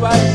right